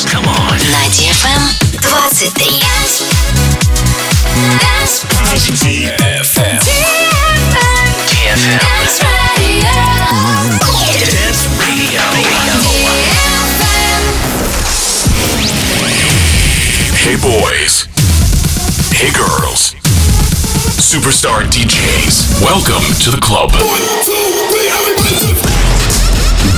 Dance. Come on. На DFM 23. DFM. DFM. Dance Radio. Hey boys. Hey girls. Superstar DJs. Welcome to the club.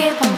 keep on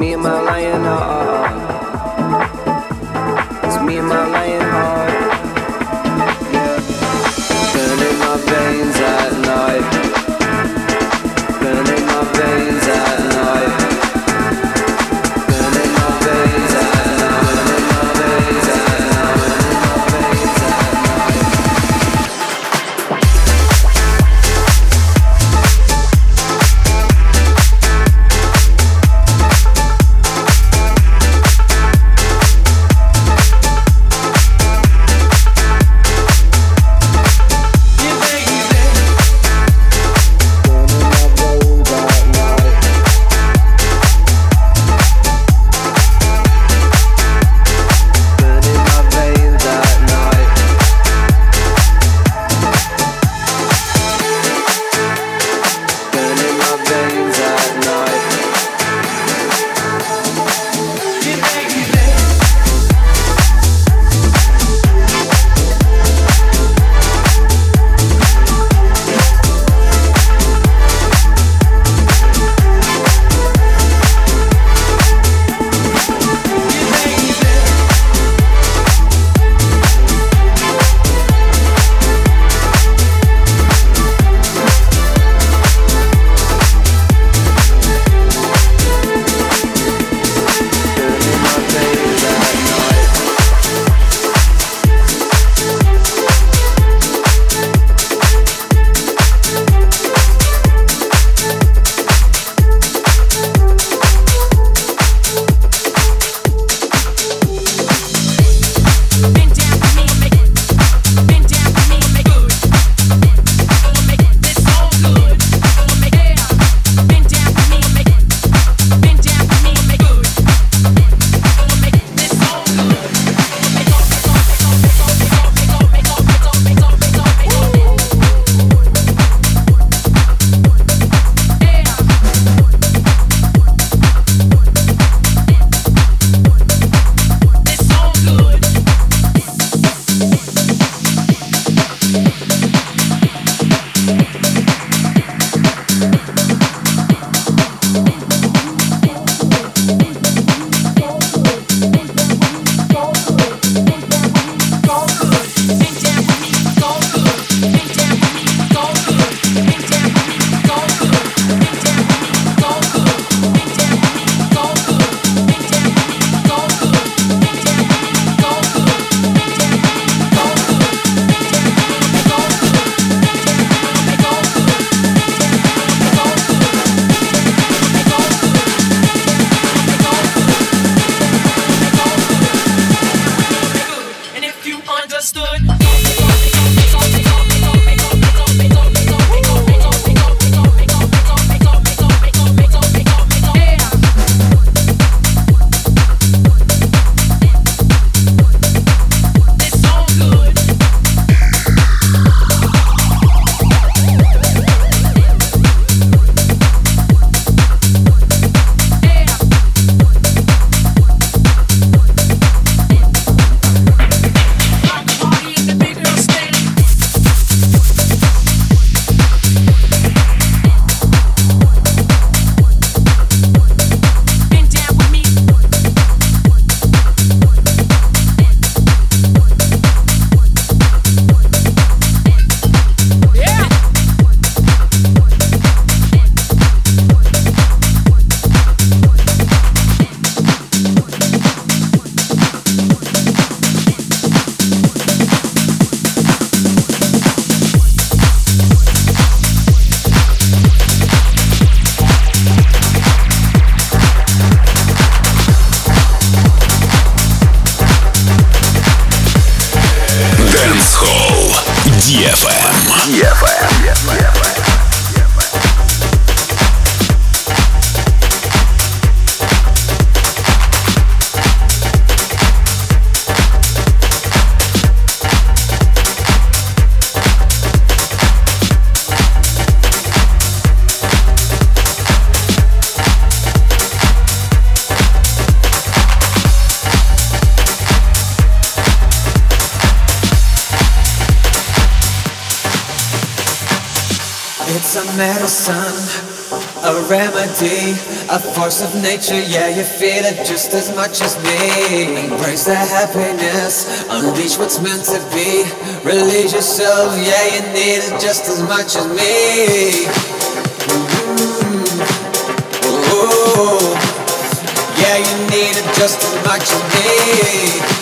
me and my lion, uh, uh, uh. It's me and my lion. Force of nature. Yeah, you feel it just as much as me. Embrace the happiness, unleash what's meant to be. Release yourself, yeah, you need it just as much as me. Mm-hmm. Yeah, you need it just as much as me.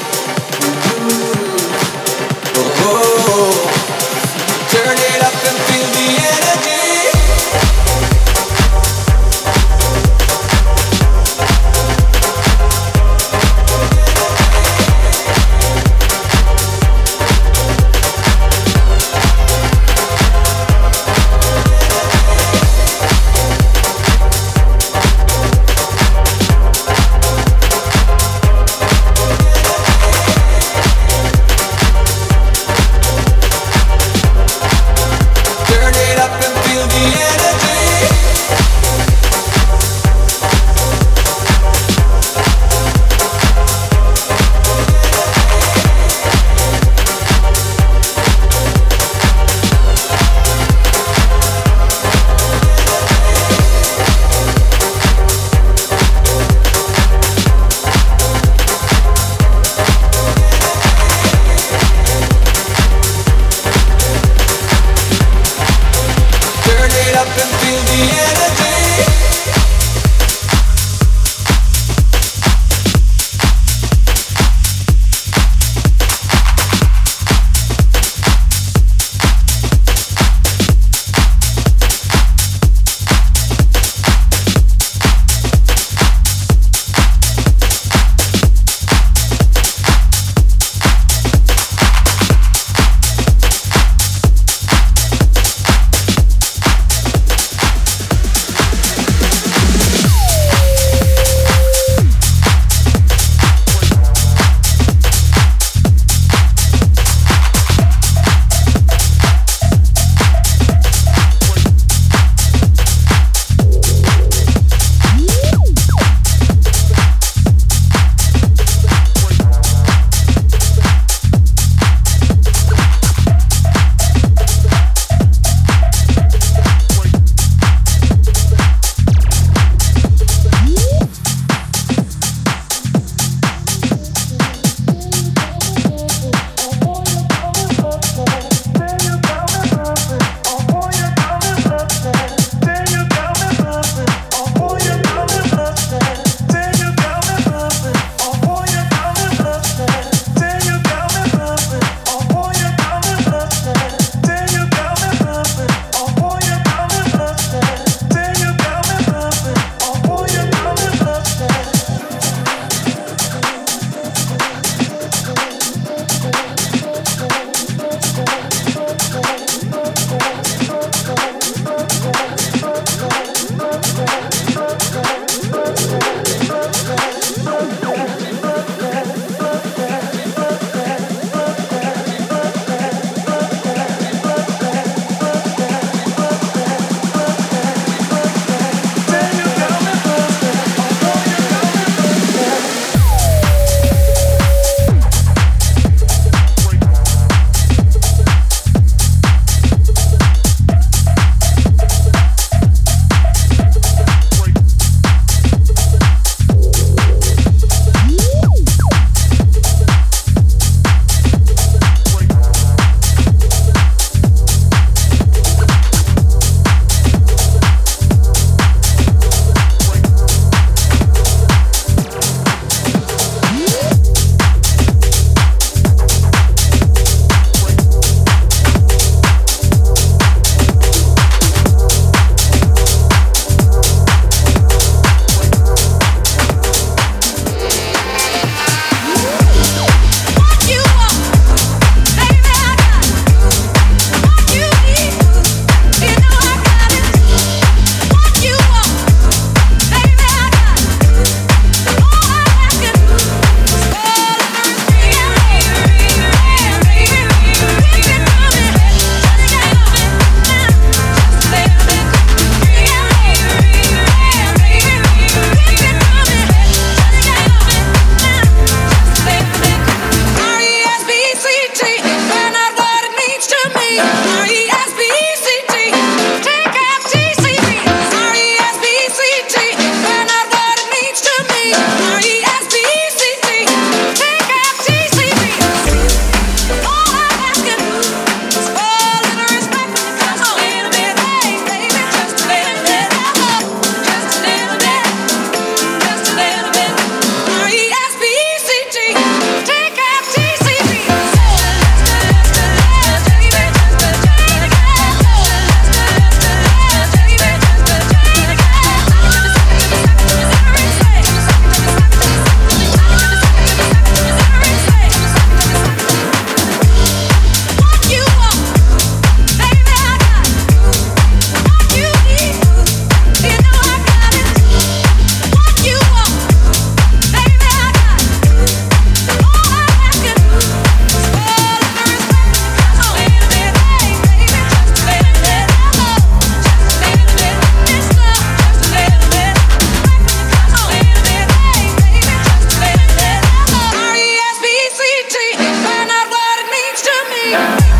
Everybody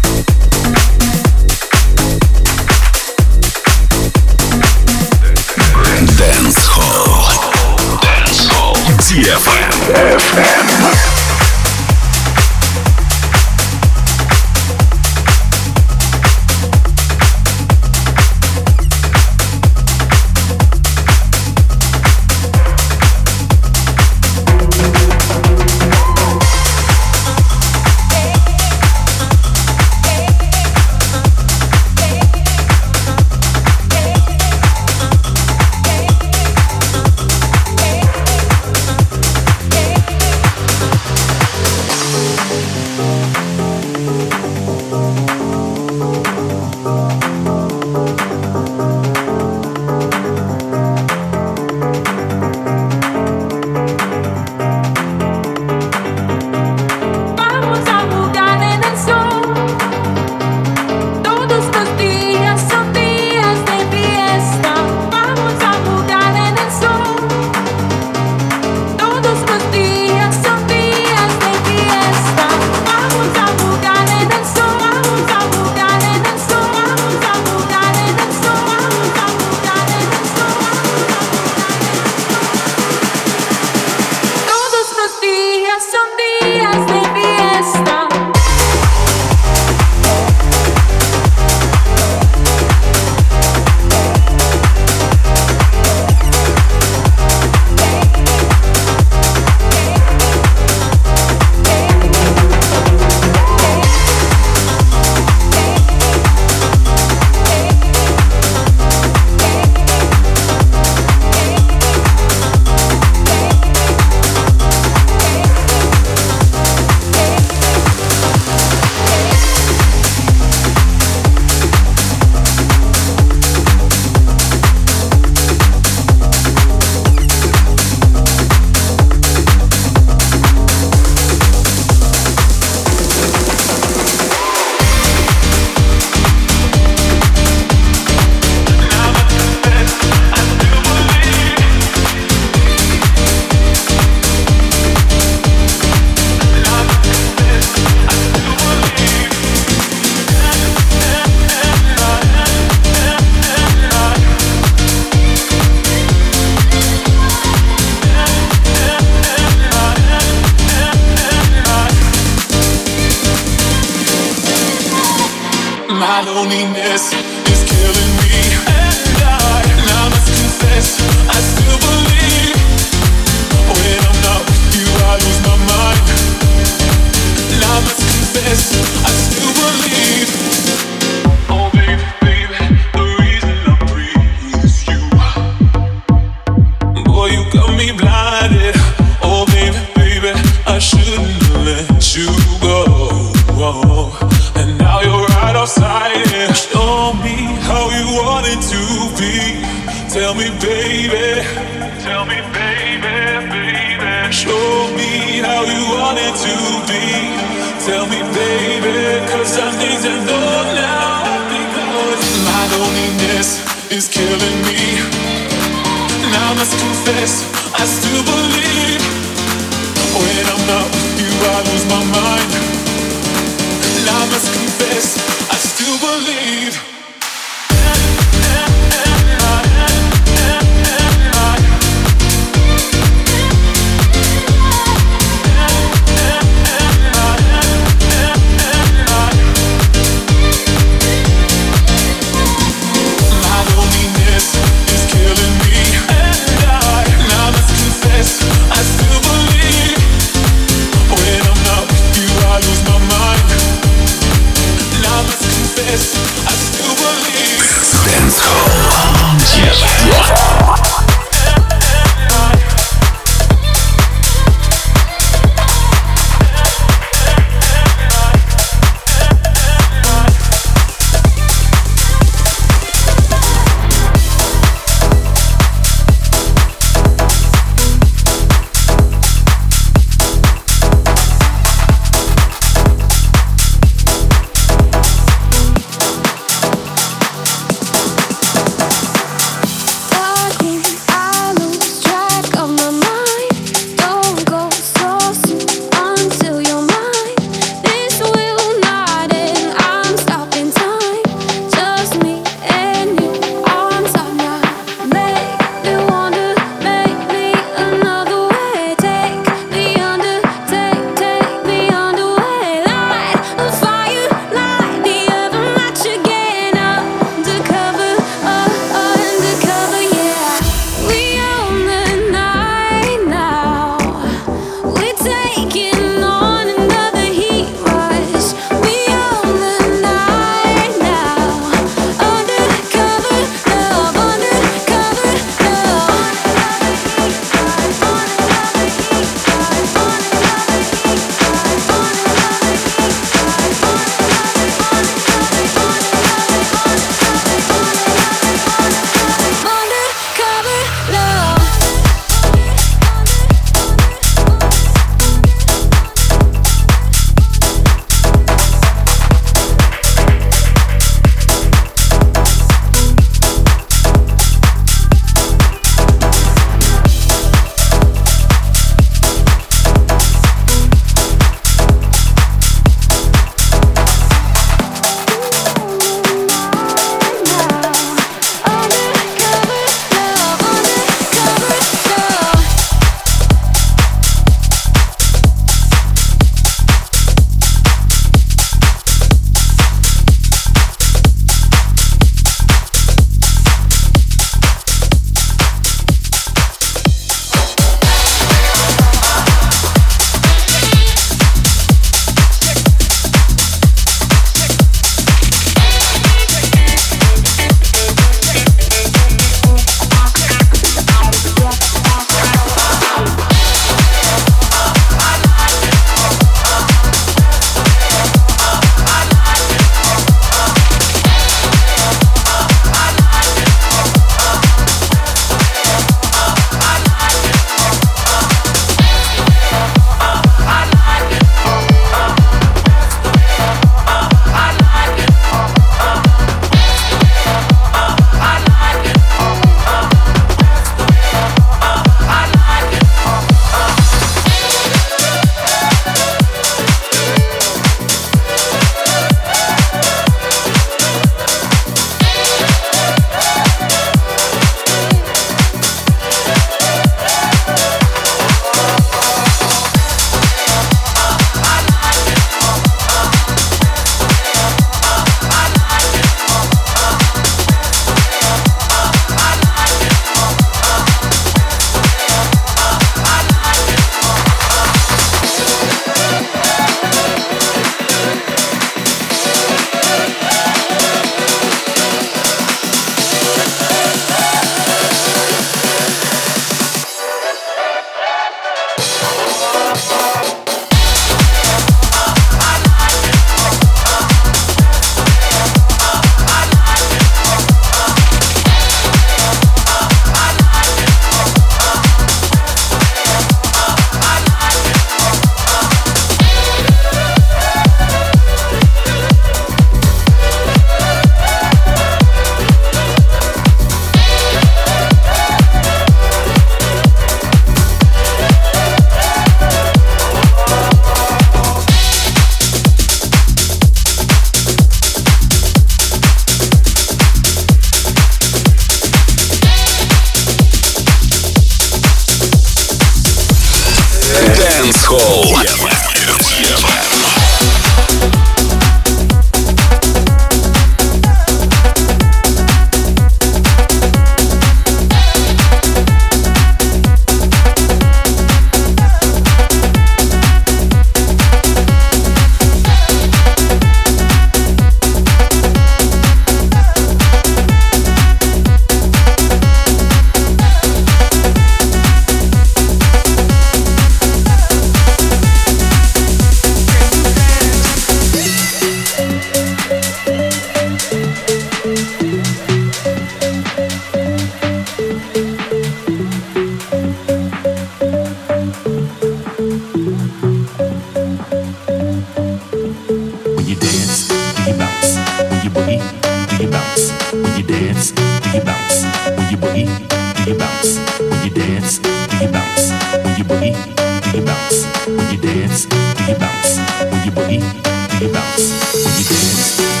this